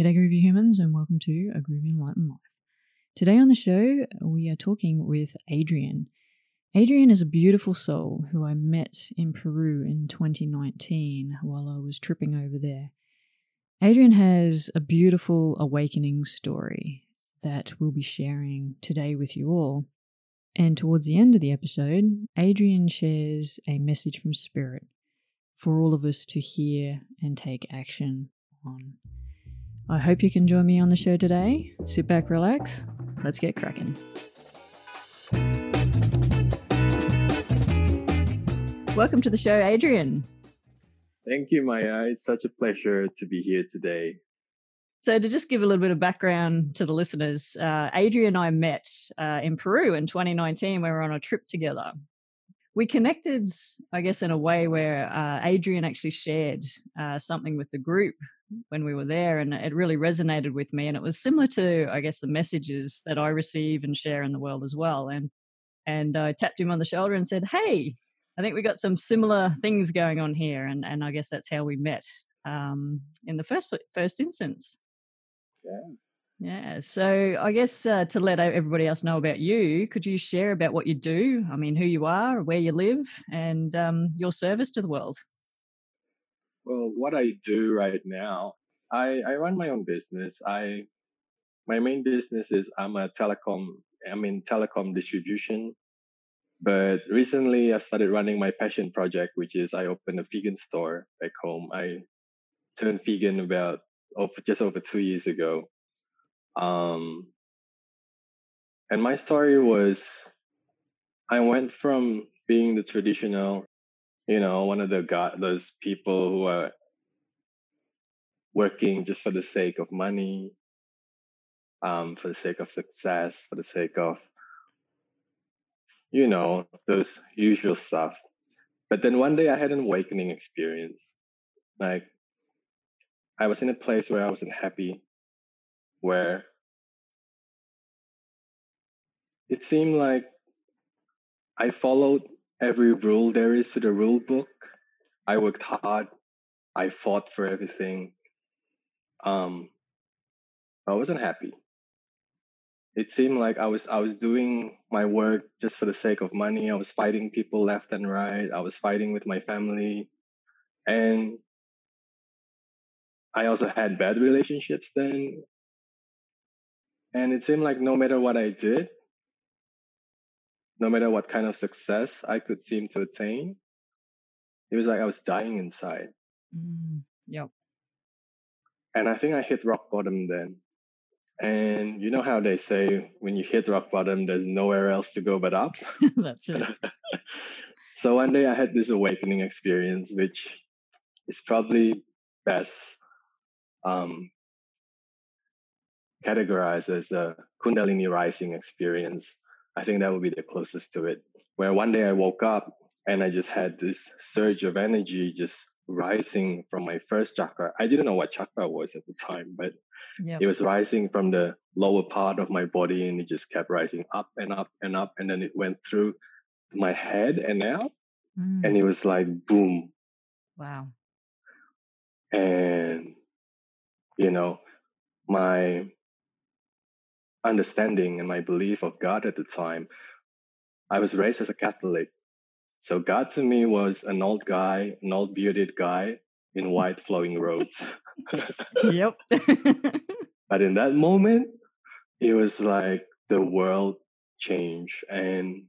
G'day, groovy humans, and welcome to A Groovy Enlightened Life. Today on the show, we are talking with Adrian. Adrian is a beautiful soul who I met in Peru in 2019 while I was tripping over there. Adrian has a beautiful awakening story that we'll be sharing today with you all. And towards the end of the episode, Adrian shares a message from Spirit for all of us to hear and take action on. I hope you can join me on the show today. Sit back, relax. Let's get cracking. Welcome to the show, Adrian. Thank you, Maya. It's such a pleasure to be here today. So, to just give a little bit of background to the listeners, uh, Adrian and I met uh, in Peru in 2019. We were on a trip together. We connected, I guess, in a way where uh, Adrian actually shared uh, something with the group when we were there and it really resonated with me and it was similar to i guess the messages that i receive and share in the world as well and and i tapped him on the shoulder and said hey i think we got some similar things going on here and and i guess that's how we met um, in the first first instance. Yeah. Yeah so i guess uh, to let everybody else know about you could you share about what you do? I mean who you are where you live and um, your service to the world well, what I do right now, I, I run my own business. I my main business is I'm a telecom. I'm in telecom distribution. But recently, I've started running my passion project, which is I opened a vegan store back home. I turned vegan about over, just over two years ago. Um, and my story was I went from being the traditional you know, one of the god, those people who are working just for the sake of money, um, for the sake of success, for the sake of, you know, those usual stuff. But then one day I had an awakening experience. Like, I was in a place where I wasn't happy, where it seemed like I followed every rule there is to the rule book. I worked hard. I fought for everything. Um, I wasn't happy. It seemed like I was I was doing my work just for the sake of money. I was fighting people left and right. I was fighting with my family, and I also had bad relationships then. And it seemed like no matter what I did, no matter what kind of success I could seem to attain, it was like I was dying inside. Mm, yep. And I think I hit rock bottom then. And you know how they say when you hit rock bottom, there's nowhere else to go but up? That's it. so one day I had this awakening experience, which is probably best um, categorized as a Kundalini rising experience. I think that would be the closest to it. Where one day I woke up and I just had this surge of energy just rising from my first chakra. I didn't know what chakra was at the time, but yep. it was rising from the lower part of my body and it just kept rising up and up and up. And then it went through my head and out. Mm. And it was like boom. Wow. And, you know, my understanding and my belief of God at the time, I was raised as a Catholic. So God to me was an old guy, an old bearded guy in white flowing robes. yep. but in that moment, it was like the world changed and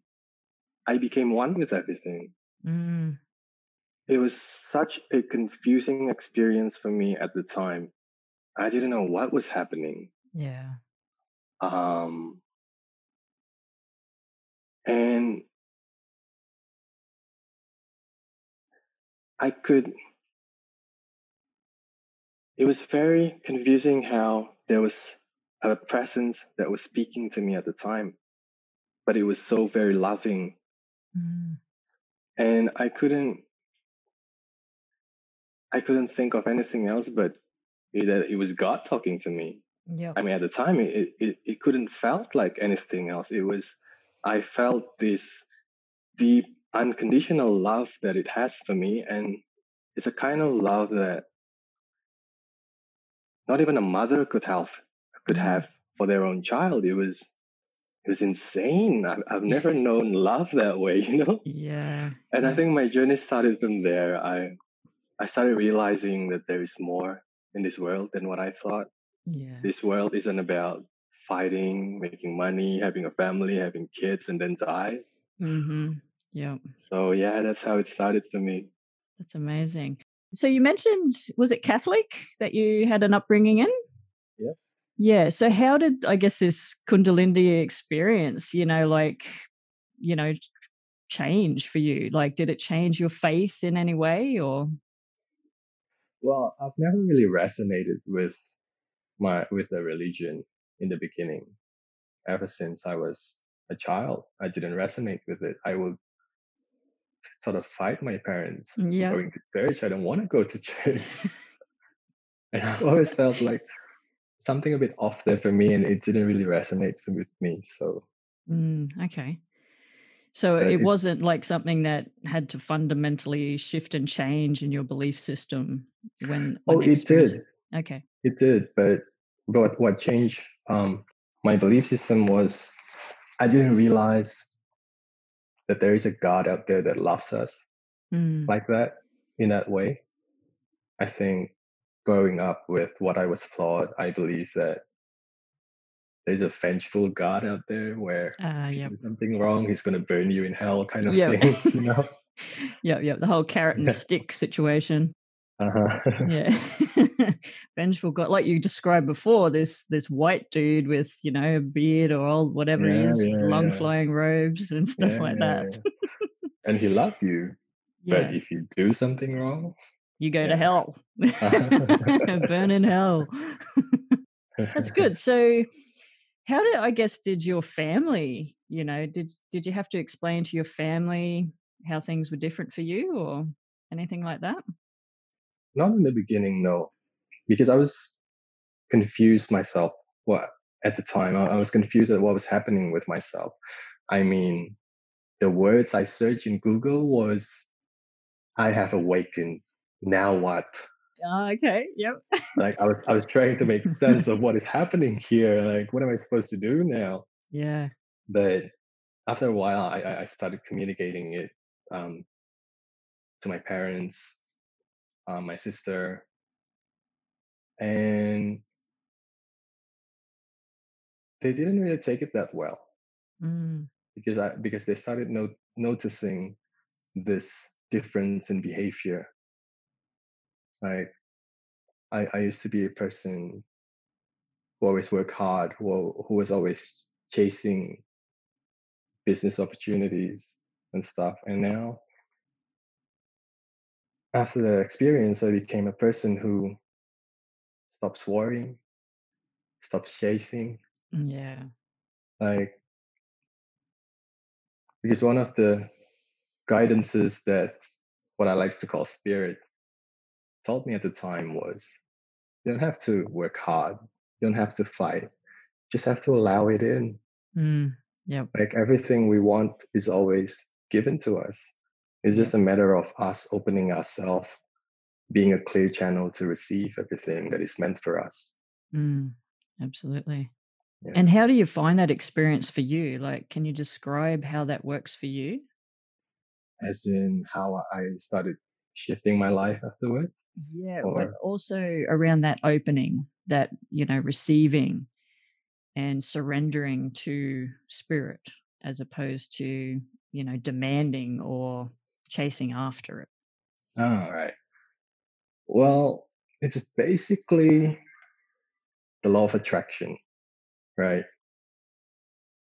I became one with everything. Mm. It was such a confusing experience for me at the time. I didn't know what was happening. Yeah. Um, and I could, it was very confusing how there was a presence that was speaking to me at the time, but it was so very loving. Mm. And I couldn't, I couldn't think of anything else but that it was God talking to me. Yeah. I mean, at the time, it, it, it couldn't felt like anything else. It was, I felt this deep, unconditional love that it has for me. And it's a kind of love that not even a mother could have could Mm. have for their own child. It was it was insane. I've, I've never known love that way, you know. Yeah. And I think my journey started from there. I I started realizing that there is more in this world than what I thought. Yeah. This world isn't about fighting, making money, having a family, having kids, and then die. Mm-hmm. Yeah. So yeah, that's how it started for me. That's amazing. So you mentioned, was it Catholic that you had an upbringing in? Yeah. Yeah. So how did I guess this Kundalini experience, you know, like, you know, change for you? Like, did it change your faith in any way or? Well, I've never really resonated with my with the religion in the beginning. Ever since I was a child, I didn't resonate with it. I would sort of fight my parents Yeah. going to church. I don't want to go to church. and I always felt like something a bit off there for me and it didn't really resonate with me. So Mm, okay. So it it, wasn't like something that had to fundamentally shift and change in your belief system when when oh, it did. Okay. It did. But but what changed um, my belief system was I didn't realize that there is a God out there that loves us Mm, like that in that way. I think growing up with what I was taught, I believe that there's a vengeful God out there where uh, if you yep. do something wrong, he's gonna burn you in hell kind of Yep. thing, you know? yep. Yep. The whole carrot and stick situation. Uh-huh. Yeah. Vengeful God, like you described before, this this white dude with, you know, a beard or old whatever he yeah, is, yeah, long yeah. flowing robes and stuff like that. And he loved you. But if you do something wrong, You go to hell. Burn in hell. That's good. So how did I guess did your family, you know, did did you have to explain to your family how things were different for you or anything like that? Not in the beginning, no, because I was confused myself. What at the time I, I was confused at what was happening with myself. I mean, the words I searched in Google was "I have awakened." Now what? Ah, okay. Yep. Like I was, I was trying to make sense of what is happening here. Like, what am I supposed to do now? Yeah. But after a while, I, I I started communicating it um, to my parents, um, my sister, and they didn't really take it that well Mm, because I because they started no, noticing this difference in behavior. Like I, I used to be a person who always worked hard, who who was always chasing business opportunities and stuff. And now after that experience, I became a person who stops worrying, stops chasing. yeah. Like because one of the guidances that what I like to call spirit told me at the time was you don't have to work hard, you don't have to fight, just have to allow it in. Mm, yep. Like everything we want is always given to us. It's just a matter of us opening ourselves, being a clear channel to receive everything that is meant for us. Mm, absolutely. Yeah. And how do you find that experience for you? Like, can you describe how that works for you? As in how I started shifting my life afterwards. Yeah, but also around that opening, that, you know, receiving and surrendering to spirit as opposed to, you know, demanding or chasing after it. all right. Well, it's basically the law of attraction, right?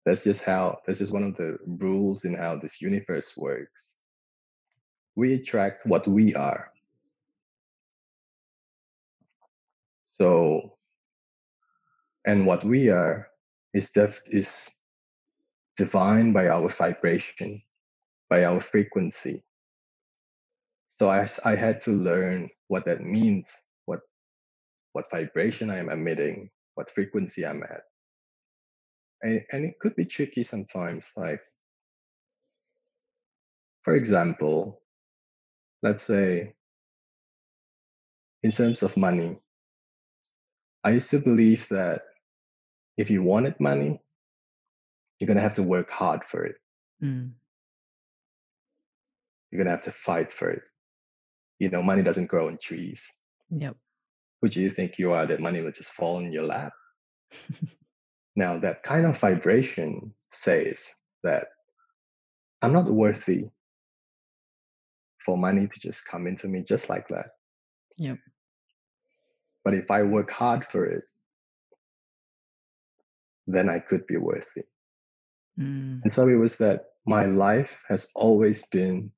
That's just how this is one of the rules in how this universe works. We attract what we are. So, and what we are is def- is defined by our vibration, by our frequency. So I, I had to learn what that means, what what vibration I am emitting, what frequency I'm at. And, and it could be tricky sometimes. Like, for example, let's say in terms of money, I used to believe that if you wanted money, you're going to have to work hard for it. Mm. You're going to have to fight for it. You know, money doesn't grow on trees. Yep. Who do you think you are that money will just fall in your lap? now, that kind of vibration says that I'm not worthy for money to just come into me just like that. Yep. But if I work hard for it, then I could be worthy. Mm. And so it was that my life has always been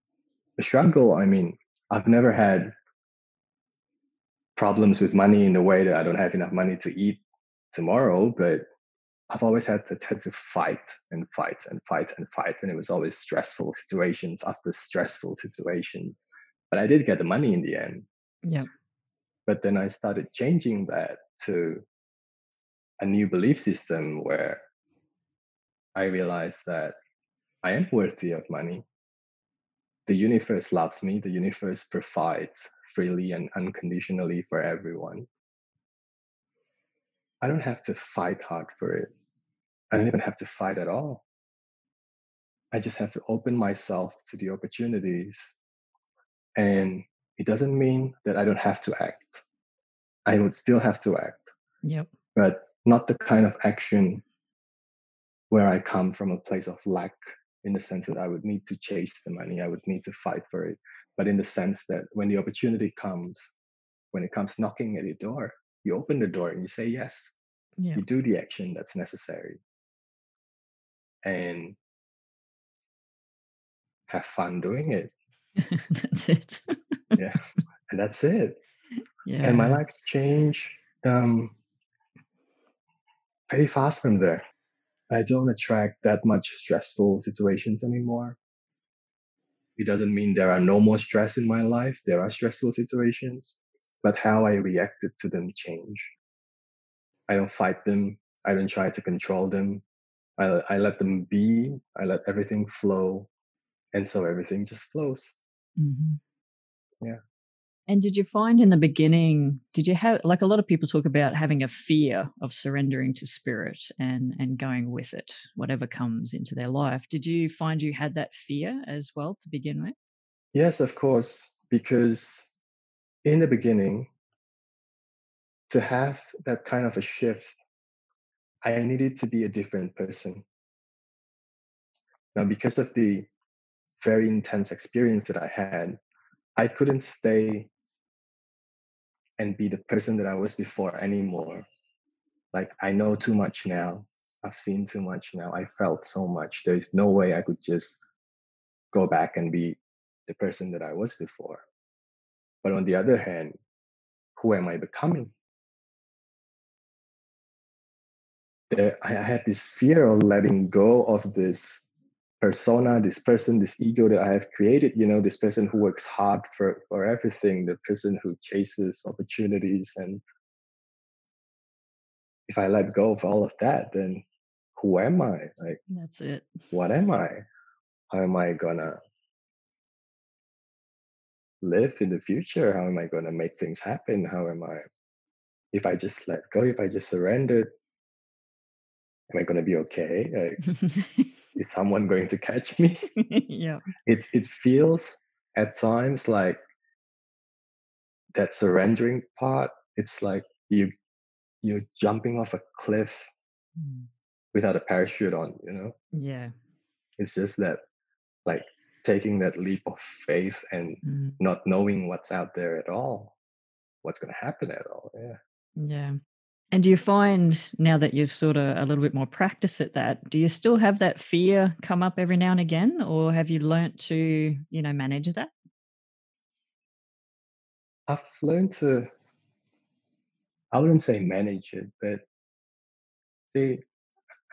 a struggle. I mean, I've never had problems with money in the way that I don't have enough money to eat tomorrow, but I've always had to, had to fight and fight and fight and fight. And it was always stressful situations after stressful situations. But I did get the money in the end. Yeah. But then I started changing that to a new belief system where I realized that I am worthy of money. The universe loves me, the universe provides freely and unconditionally for everyone. I don't have to fight hard for it. I don't even have to fight at all. I just have to open myself to the opportunities. And it doesn't mean that I don't have to act. I would still have to act. Yep. But not the kind of action where I come from a place of lack in the sense that I would need to chase the money, I would need to fight for it. But in the sense that when the opportunity comes, when it comes knocking at your door, you open the door and you say yes. Yeah. You do the action that's necessary. And have fun doing it. that's it. Yeah. and that's it. Yeah. And my life's changed um, pretty fast from there. I don't attract that much stressful situations anymore. It doesn't mean there are no more stress in my life. There are stressful situations, but how I reacted to them change. I don't fight them. I don't try to control them. I, I let them be. I let everything flow. And so everything just flows. Mm-hmm. Yeah. And did you find in the beginning, did you have like a lot of people talk about having a fear of surrendering to spirit and and going with it, whatever comes into their life? Did you find you had that fear as well to begin with? Yes, of course, because in the beginning, to have that kind of a shift, I needed to be a different person. Now, because of the very intense experience that I had, I couldn't stay and be the person that I was before anymore. Like, I know too much now. I've seen too much now. I felt so much. There's no way I could just go back and be the person that I was before. But on the other hand, who am I becoming? There, I had this fear of letting go of this persona, this person, this ego that I have created, you know, this person who works hard for, for everything, the person who chases opportunities. And if I let go of all of that, then who am I? Like, that's it. What am I? How am I gonna live in the future? How am I gonna make things happen? How am I, if I just let go, if I just surrendered, am I gonna be okay? Like, is someone going to catch me? yeah. It it feels at times like that surrendering part. It's like you you're jumping off a cliff mm. without a parachute on. You know. Yeah. It's just that like taking that leap of faith and mm. not knowing what's out there at all, what's going to happen at all. Yeah. Yeah. And do you find now that you've sort of a little bit more practice at that, do you still have that fear come up every now and again, or have you learnt to, you know, manage that? I've learned to, I wouldn't say manage it, but see,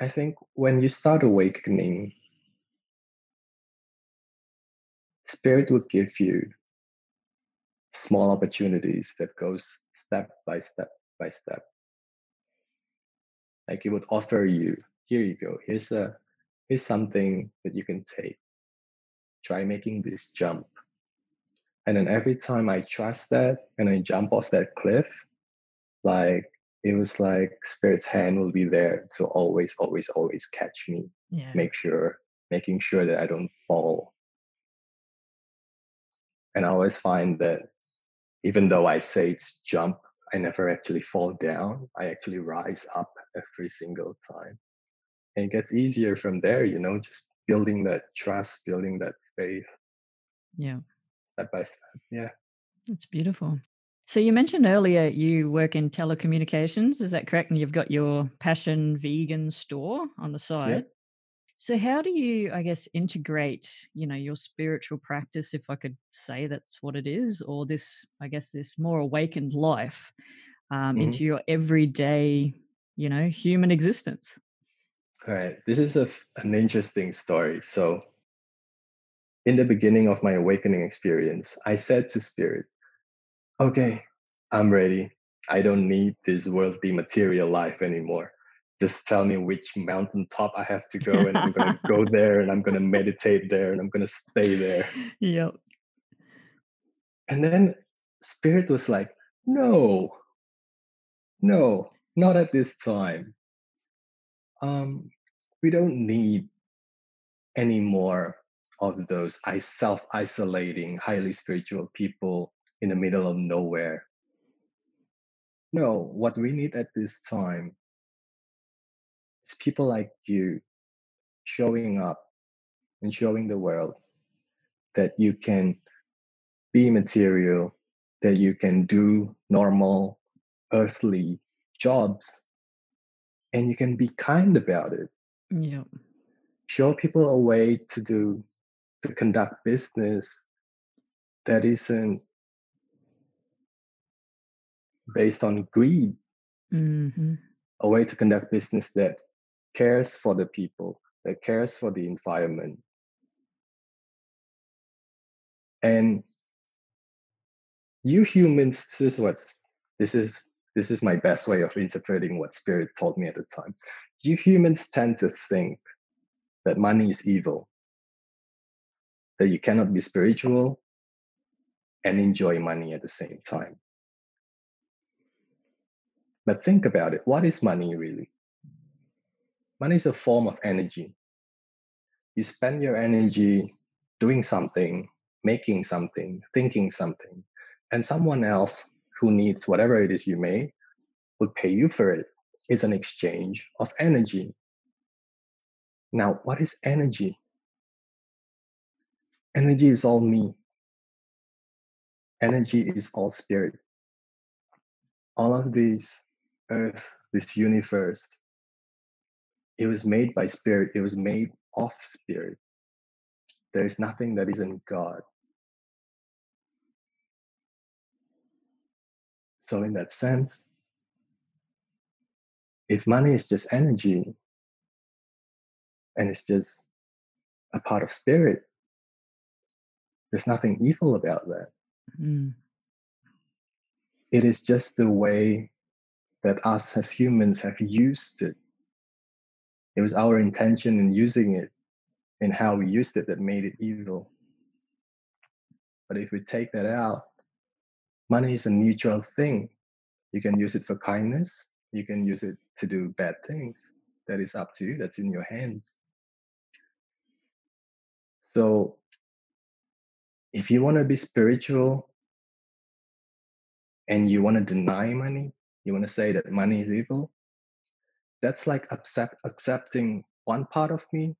I think when you start awakening, spirit would give you small opportunities that goes step by step by step like it would offer you here you go. Here's a here's something that you can take. Try making this jump. And then every time i trust that and i jump off that cliff like it was like spirit's hand will be there to always always always catch me Yeah. make sure making sure that i don't fall. And i always find that even though i say it's jump i never actually fall down i actually rise up every single time and it gets easier from there you know just building that trust building that faith Yeah. step by step yeah It's beautiful. So you mentioned earlier you work in telecommunications. Is that correct? And you've got your passion vegan store on the side. So how do you, I guess, integrate, you know, your spiritual practice, if I could say that's what it is, or this, I guess, this more awakened life um, Mhm. into your everyday, you know, human existence? All right. This is a, an interesting story. So, in the beginning of my awakening experience, I said to Spirit, okay, I'm ready. I don't need this worldly material life anymore. Just tell me which mountaintop I have to go, and I'm going to go there, and I'm going to meditate there, and I'm going to stay there. Yep. And then Spirit was like, no, no, not at this time. Um, we don't need any more of those self-isolating, highly spiritual people in the middle of nowhere. No, what we need at this time is people like you showing up and showing the world that you can be material, that you can do normal earthly jobs, and you can be kind about it. Yeah. Show people a way to do to conduct business that isn't based on greed, hmm a way to conduct business that cares for the people, that cares for the environment. And you humans, this is what this is this is my best way of interpreting what spirit told me at the time. You humans tend to think that money is evil, that you cannot be spiritual and enjoy money at the same time. But think about it what is money really? Money is a form of energy. You spend your energy doing something, making something, thinking something, and someone else who needs whatever it is you made would pay you for it. It's an exchange of energy. Now, what is energy? Energy is all me. Energy is all spirit. All of this earth, this universe, it was made by spirit, it was made of spirit. There is nothing that isn't God. So, in that sense, if money is just energy and it's just a part of spirit, there's nothing evil about that. Mm. It is just the way that us as humans have used it. It was our intention in using it and how we used it that made it evil. But if we take that out, money is a neutral thing. You can use it for kindness, you can use it to do bad things. That is up to you, that's in your hands. So, if you want to be spiritual and you want to deny money, you want to say that money is evil, that's like accept, accepting one part of me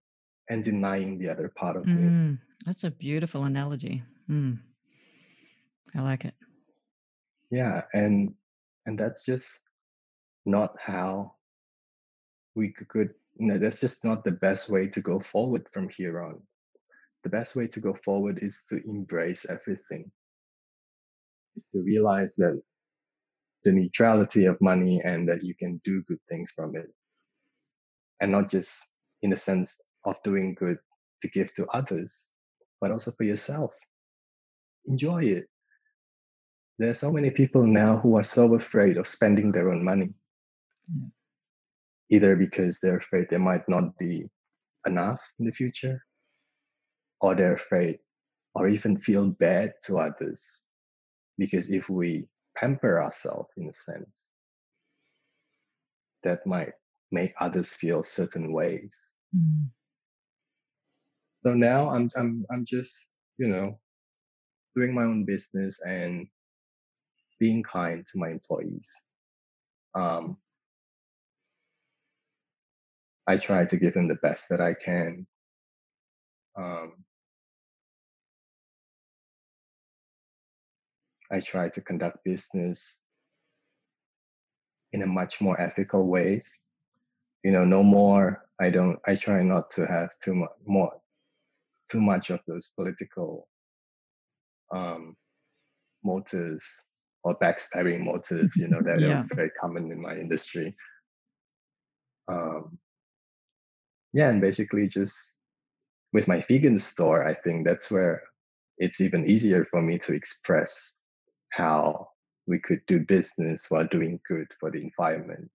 and denying the other part of me. Mm. That's a beautiful analogy. Mm. I like it. Yeah, and and that's just not how we could. You know, that's just not the best way to go forward from here on. The best way to go forward is to embrace everything. Is to realize that the neutrality of money and that you can do good things from it, and not just in the sense of doing good to give to others, but also for yourself. Enjoy it. There are so many people now who are so afraid of spending their own money. Yeah. either because they're afraid there might not be enough in the future, or they're afraid or even feel bad to others. Because if we pamper ourselves in a sense, that might make others feel certain ways. Mm. So now I'm I'm I'm just, you know, doing my own business and being kind to my employees. Um, I try to give them the best that I can. Um, I try to conduct business in a much more ethical ways. You know, no more. I don't. I try not to have too much more, too much of those political um, motives or backstabbing motives. You know, that Yeah. was very common in my industry. Um, yeah, and basically just with my vegan store, I think that's where it's even easier for me to express how we could do business while doing good for the environment,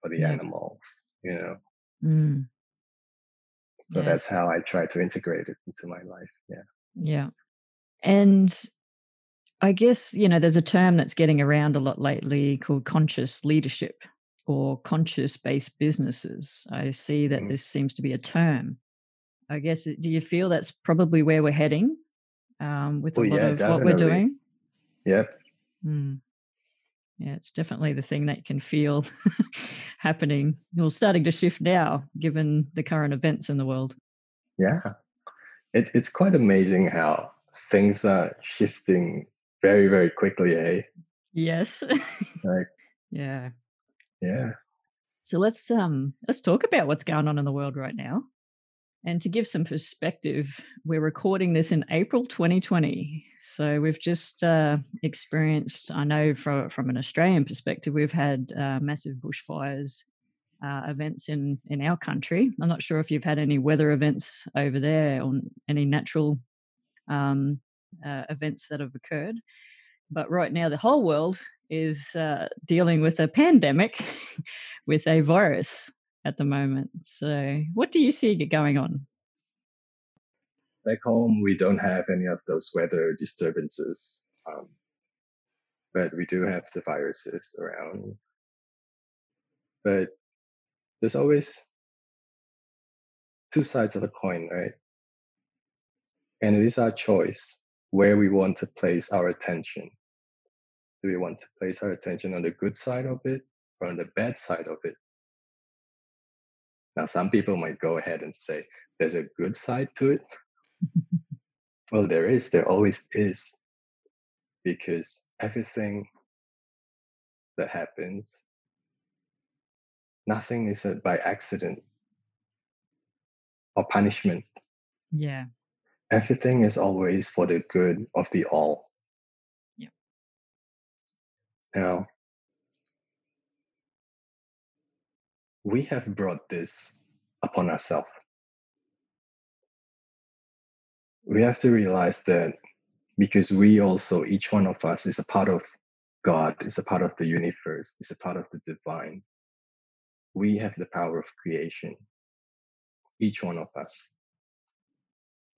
for the Yeah. animals, you know. Mm. So Yes. that's how I try to integrate it into my life. Yeah. Yeah. And I guess, you know, there's a term that's getting around a lot lately called conscious leadership or conscious based businesses. I see that Mm. this seems to be a term. I guess, do you feel that's probably where we're heading um, with a Oh, lot yeah, of what we're doing? Yep. Mm. Yeah, it's definitely the thing that you can feel happening or starting to shift now, given the current events in the world. Yeah. It, it's quite amazing how things are shifting very, very quickly, eh? Yes. Like, yeah. yeah. So let's um let's talk about what's going on in the world right now. And to give some perspective, we're recording this in April 2020. So we've just uh, experienced, I know from from an Australian perspective, we've had uh, massive bushfires uh, events in in our country. I'm not sure if you've had any weather events over there or any natural um, uh, events that have occurred. But right now, the whole world is uh, dealing with a pandemic with a virus at the moment. So, what do you see going on? Back home, we don't have any of those weather disturbances, um, but we do have the viruses around. But there's always two sides of a coin, right? And it is our choice where we want to place our attention. Do we want to place our attention on the good side of it or on the bad side of it? Now, some people might go ahead and say there's a good side to it. well, there is, there always is, because everything that happens, nothing is by accident or punishment. Yeah. Everything is always for the good of the all. Yeah. Now, we have brought this upon ourselves. We have to realize that because we also, each one of us, is a part of God, is a part of the universe, is a part of the divine. We have the power of creation, each one of us.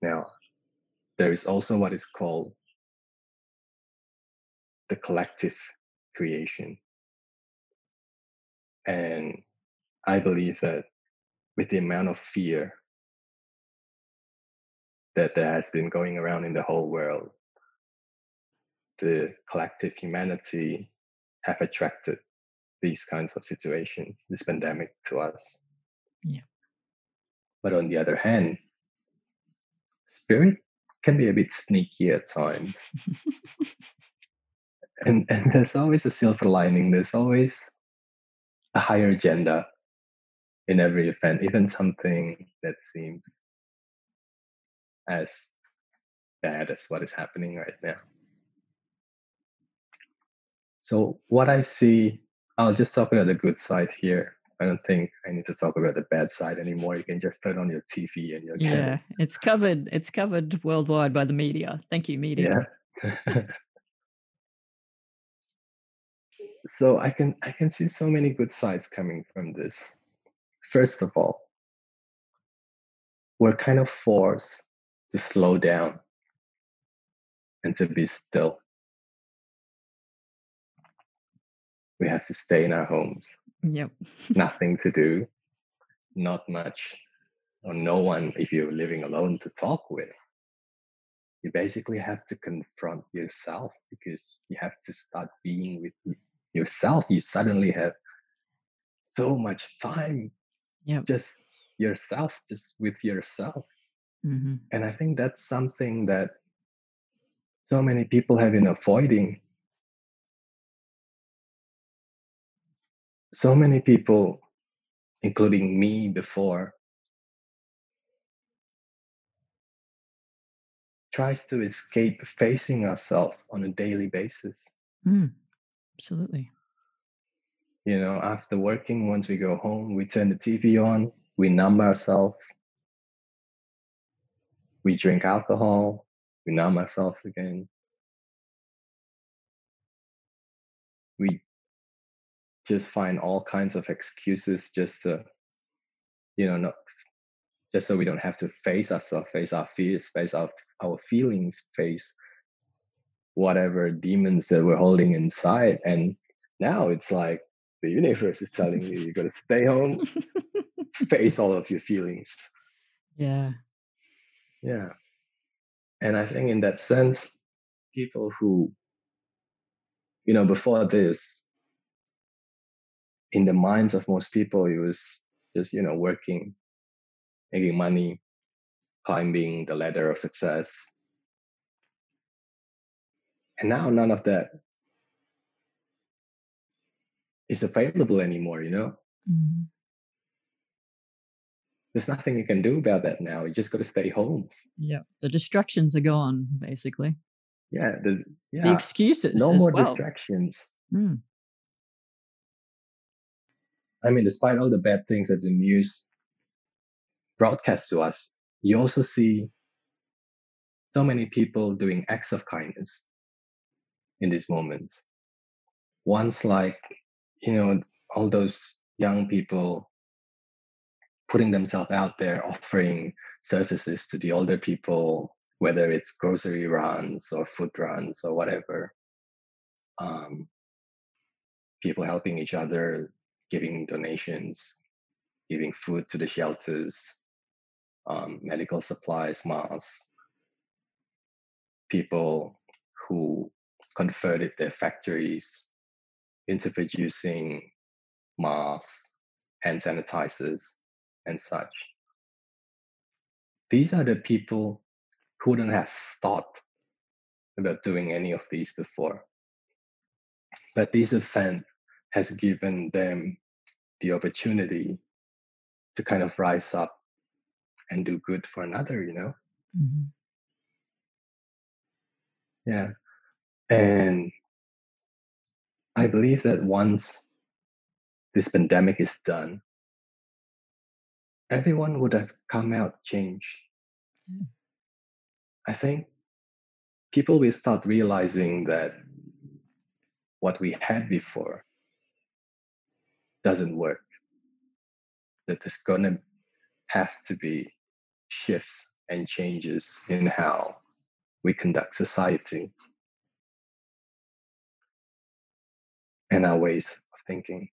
Now, there is also what is called the collective creation. And I believe that with the amount of fear that there has been going around in the whole world, the collective humanity have attracted these kinds of situations, this pandemic to us. Yeah. But on the other hand, spirit can be a bit sneaky at times. and, and there's always a silver lining, there's always a higher agenda in every event, even something that seems as bad as what is happening right now. So, what I see, I'll just talk about the good side here. I don't think I need to talk about the bad side anymore. You can just turn on your TV and get yeah. it. It's covered. It's covered worldwide by the media. Thank you, media. Yeah. so I can I can see so many good sides coming from this. First of all, we're kind of forced to slow down and to be still. We have to stay in our homes. Yep. Nothing to do, not much, or no one if you're living alone to talk with. You basically have to confront yourself because you have to start being with yourself. You suddenly have so much time Yep. just yourself, just with yourself. hmm And I think that's something that so many people have been avoiding. So many people, including me before, tries to escape facing ourselves on a daily basis. Mm, absolutely. You know, after working, once we go home, we turn the TV on, we numb ourselves, we drink alcohol, we numb ourselves again. We just find all kinds of excuses just to, you know, not just so we don't have to face ourselves, face our fears, face our our feelings, face whatever demons that we're holding inside. And now it's like the universe is telling you you got to stay home, face all of your feelings. yeah. Yeah. And I think in that sense, people who, you know, before this, in the minds of most people, it was just, you know, working, making money, climbing the ladder of success. And now none of that is available anymore, you know? Mhm. There's nothing you can do about that now. You just got to stay home. Yeah. The distractions are gone, basically. Yeah. The, The excuses. No more well. distractions. Mm, I mean, despite all the bad things that the news broadcasts to us, you also see so many people doing acts of kindness in these moments. Once, like, you know, all those young people putting themselves out there, offering services to the older people, whether it's grocery runs or food runs or whatever. Um, people helping each other, giving donations, giving food to the shelters, um, medical supplies, masks. People who converted their factories into producing masks, hand sanitizers, and such. These are the people who wouldn't have thought about doing any of these before. But this event has given them the opportunity to kind of rise up and do good for another, you know? mhm. Yeah. And I believe that once this pandemic is done, everyone would have come out changed. Mm. I think people will start realizing that what we had before doesn't work. That there's gonna have to be shifts and changes in how we conduct society and our ways of thinking.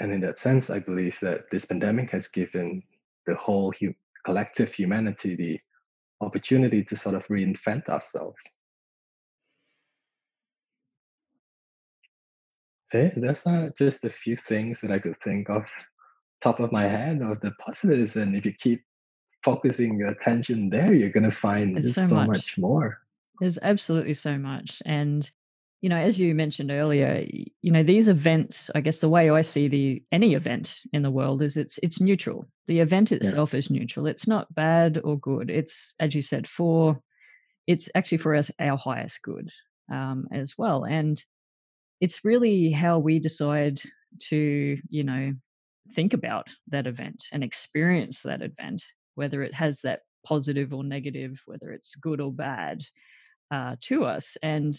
And in that sense, I believe that this pandemic has given the whole hu- collective humanity the opportunity to sort of reinvent ourselves. Okay, that's not just a few things that I could think of top of my head of the positives. And if you keep focusing your attention there, you're gonna find so so much. much more. There's absolutely so much. And, you know, as you mentioned earlier, you know, these events, I guess the way I see the any event in the world is it's it's neutral. The event itself is neutral. It's not bad or good. It's, as you said, for it's actually for us our highest good um, as well. And it's really how we decide to, you know, think about that event and experience that event, whether it has that positive or negative, whether it's good or bad uh, to us. And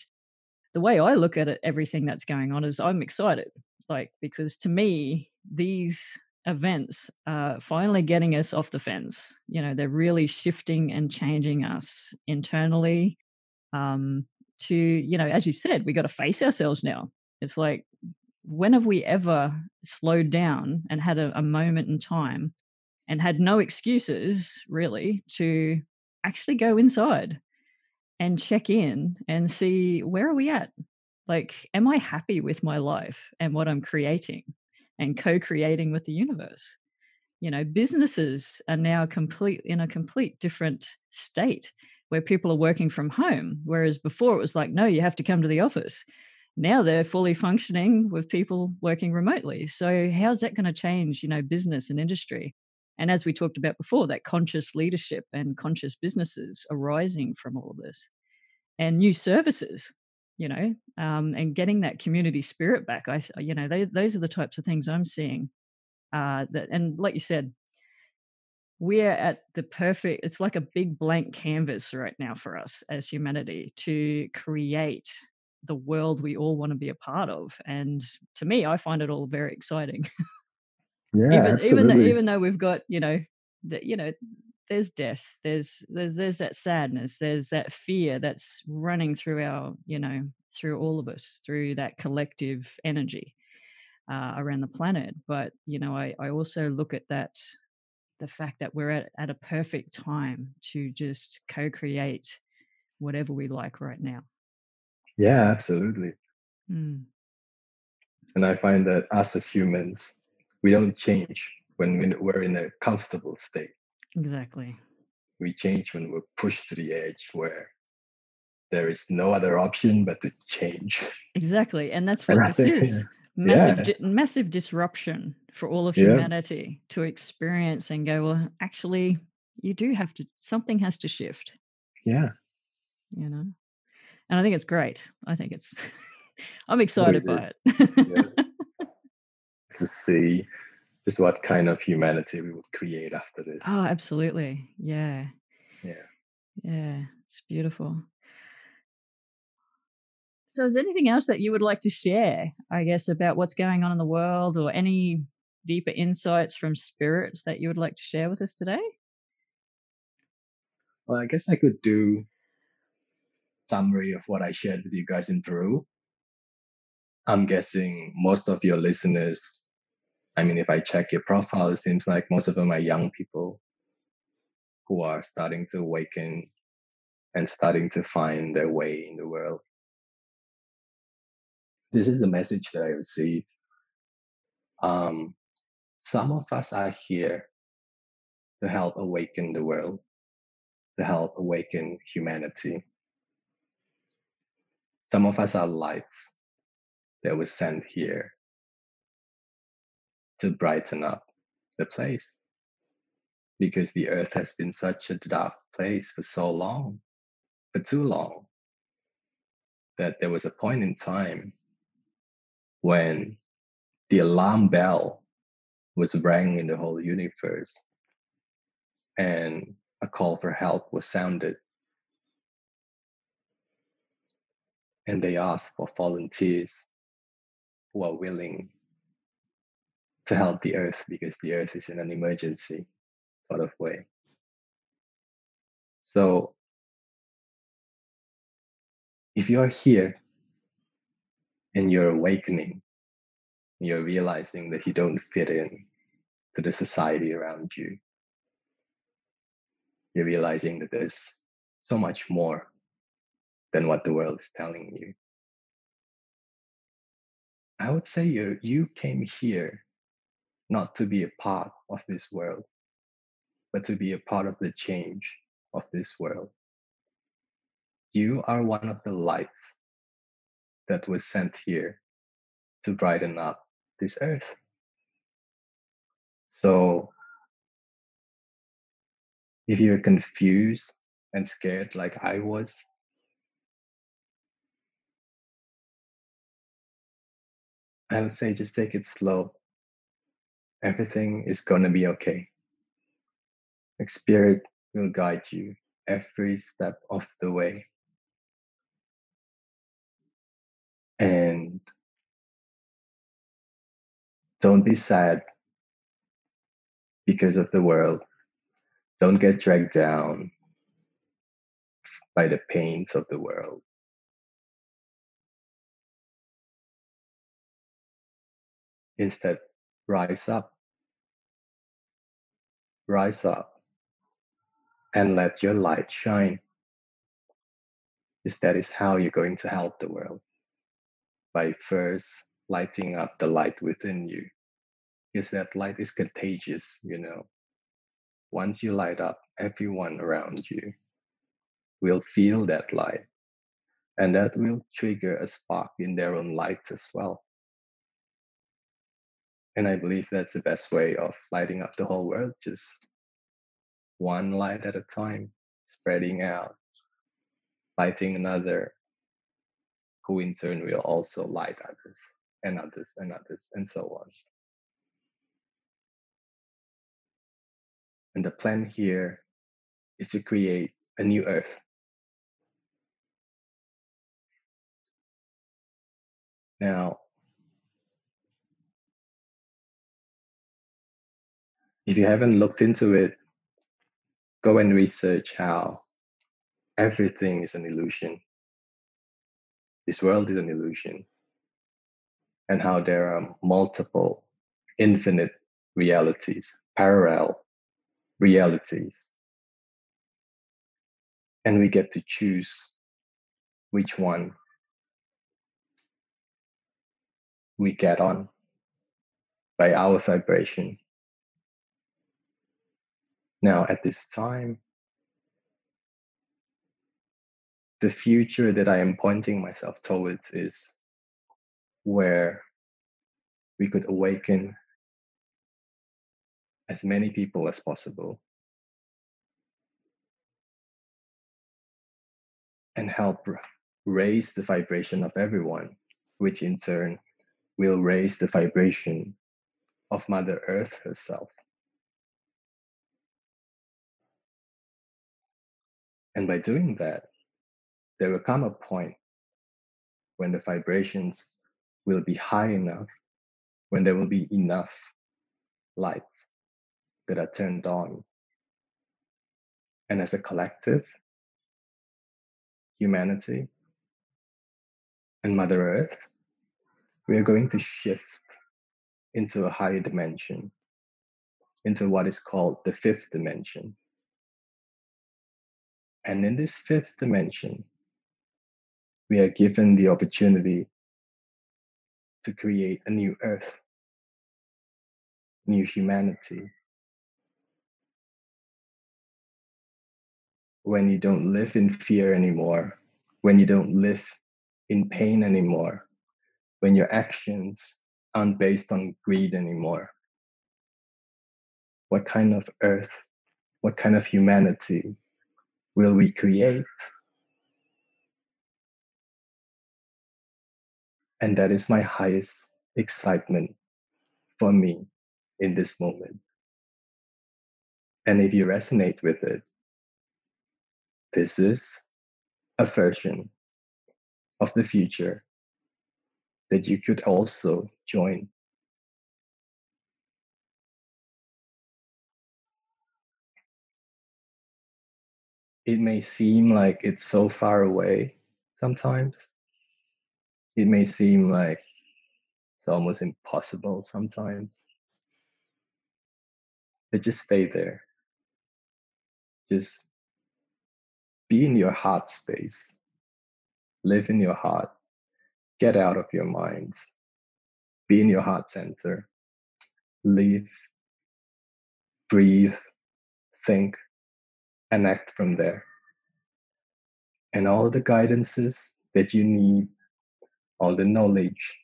the way I look at it, everything that's going on is I'm excited, like, because to me, these events are finally getting us off the fence. You know, they're really shifting and changing us internally. Um, to, you know, as you said, we got to face ourselves now. It's like, when have we ever slowed down and had a, a moment in time and had no excuses really to actually go inside and check in and see where are we at? Like, am I happy with my life and what I'm creating and co creating with the universe? You know, businesses are now complete in a complete different state where people are working from home. Whereas before it was like, no, you have to come to the office. Now they're fully functioning with people working remotely. So how's that going to change, you know, business and industry? And as we talked about before, that conscious leadership and conscious businesses arising from all of this and new services, you know, um, and getting that community spirit back. I, you know, they, those are the types of things I'm seeing. Uh, that, and like you said, we're at the perfect, it's like a big blank canvas right now for us as humanity to create the world we all want to be a part of. And to me, I find it all very exciting. Yeah, even absolutely. even though even though we've got you know that you know there's death there's there's there's that sadness there's that fear that's running through our you know through all of us through that collective energy uh, around the planet but you know I, I also look at that the fact that we're at, at a perfect time to just co-create whatever we like right now yeah, absolutely. Mm, And I find that us as humans, we don't change when we- we're in a comfortable state. exactly We change when we're pushed to the edge where there is no other option but to change. exactly and that's what this is massive yeah. di- massive disruption for all of Yeah. humanity to experience and go well actually you do have to something has to shift Yeah, you know and i think it's great i think it's i'm excited it by is. it to see just what kind of humanity we would create after this. oh absolutely yeah Yeah. yeah it's beautiful so is there anything else that you would like to share i guess about what's going on in the world or any deeper insights from spirit that you would like to share with us today Well, I guess I could do summary of what I shared with you guys in Peru. I'm guessing most of your listeners, I mean, if I check your profile, it seems like most of them are young people who are starting to awaken and starting to find their way in the world. This is the message that I received. Um, some of us are here to help awaken the world, to help awaken humanity. Some of us are lights that were sent here to brighten up the place because the earth has been such a dark place for so long, for too long, that there was a point in time when the alarm bell was rang in the whole universe and a call for help was sounded. And they asked for volunteers who are willing to help the earth because the earth is in an emergency sort of way. So if you're here and you're awakening, you're realizing that you don't fit in to the society around you, you're realizing that there's so much more than what the world is telling you. I would say you you came here not to be a part of this world, but to be a part of the change of this world. You are one of the lights that was sent here to brighten up this earth. So if you're confused and scared like I was, I would say just take it slow. Everything is going to be okay. Like spirit will guide you every step of the way. And don't be sad because of the world. Don't get dragged down by the pains of the world. Instead, rise up. Rise up and let your light shine. Because that is how you're going to help the world by first lighting up the light within you. Because that light is contagious, you know. Once you light up, everyone around you will feel that light. And that will trigger a spark in their own light as well. And I believe that's the best way of lighting up the whole world, just one light at a time, spreading out, lighting another, who in turn will also light others and others and others and so on. And the plan here is to create a new earth. Now, if you haven't looked into it, go and research how everything is an illusion. This world is an illusion. And how there are multiple, infinite realities, parallel realities. And we get to choose which one we get on by our vibration. Now, at this time, the future that I am pointing myself towards is where we could awaken as many people as possible and help raise the vibration of everyone, which in turn will raise the vibration of Mother Earth herself. And by doing that, there will come a point when the vibrations will be high enough, when there will be enough lights that are turned on. And as a collective, humanity and Mother Earth, we are going to shift into a higher dimension, into what is called the fifth dimension. And in this fifth dimension, we are given the opportunity to create a new earth, new humanity. When you don't live in fear anymore, when you don't live in pain anymore, when your actions aren't based on greed anymore. What kind of earth, what kind of humanity will we create? And that is my highest excitement for me in this moment. And if you resonate with it, this is a version of the future that you could also join. It may seem like it's so far away sometimes, it may seem like it's almost impossible sometimes. But just stay there. Just be in your heart space. Live in your heart. Get out of your minds. Be in your heart center. Live, breathe, think, and act from there. And all the guidances that you need all the knowledge,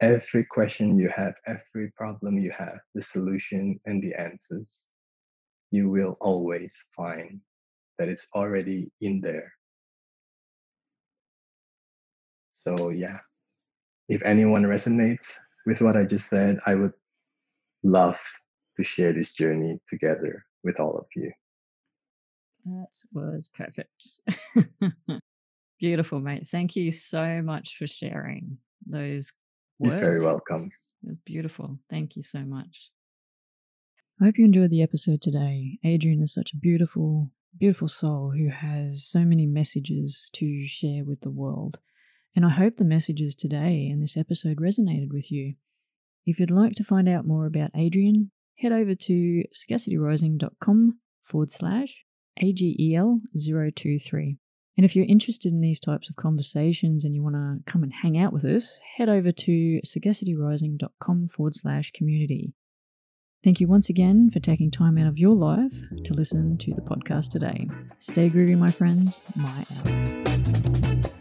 every question you have, every problem you have, the solution and the answers, you will always find that it's already in there. So, yeah, if anyone resonates with what I just said, I would love to share this journey together with all of you. That was perfect. Beautiful, mate. Thank you so much for sharing those words. You're very welcome. It was beautiful. Thank you so much. I hope you enjoyed the episode today. Adrian is such a beautiful, beautiful soul who has so many messages to share with the world. And I hope the messages today in this episode resonated with you. If you'd like to find out more about Adrian, head over to sagacityrising.com forward slash AGEL023. And if you're interested in these types of conversations and you want to come and hang out with us, head over to sagacityrising.com forward slash community. Thank you once again for taking time out of your life to listen to the podcast today. Stay groovy, my friends. My out.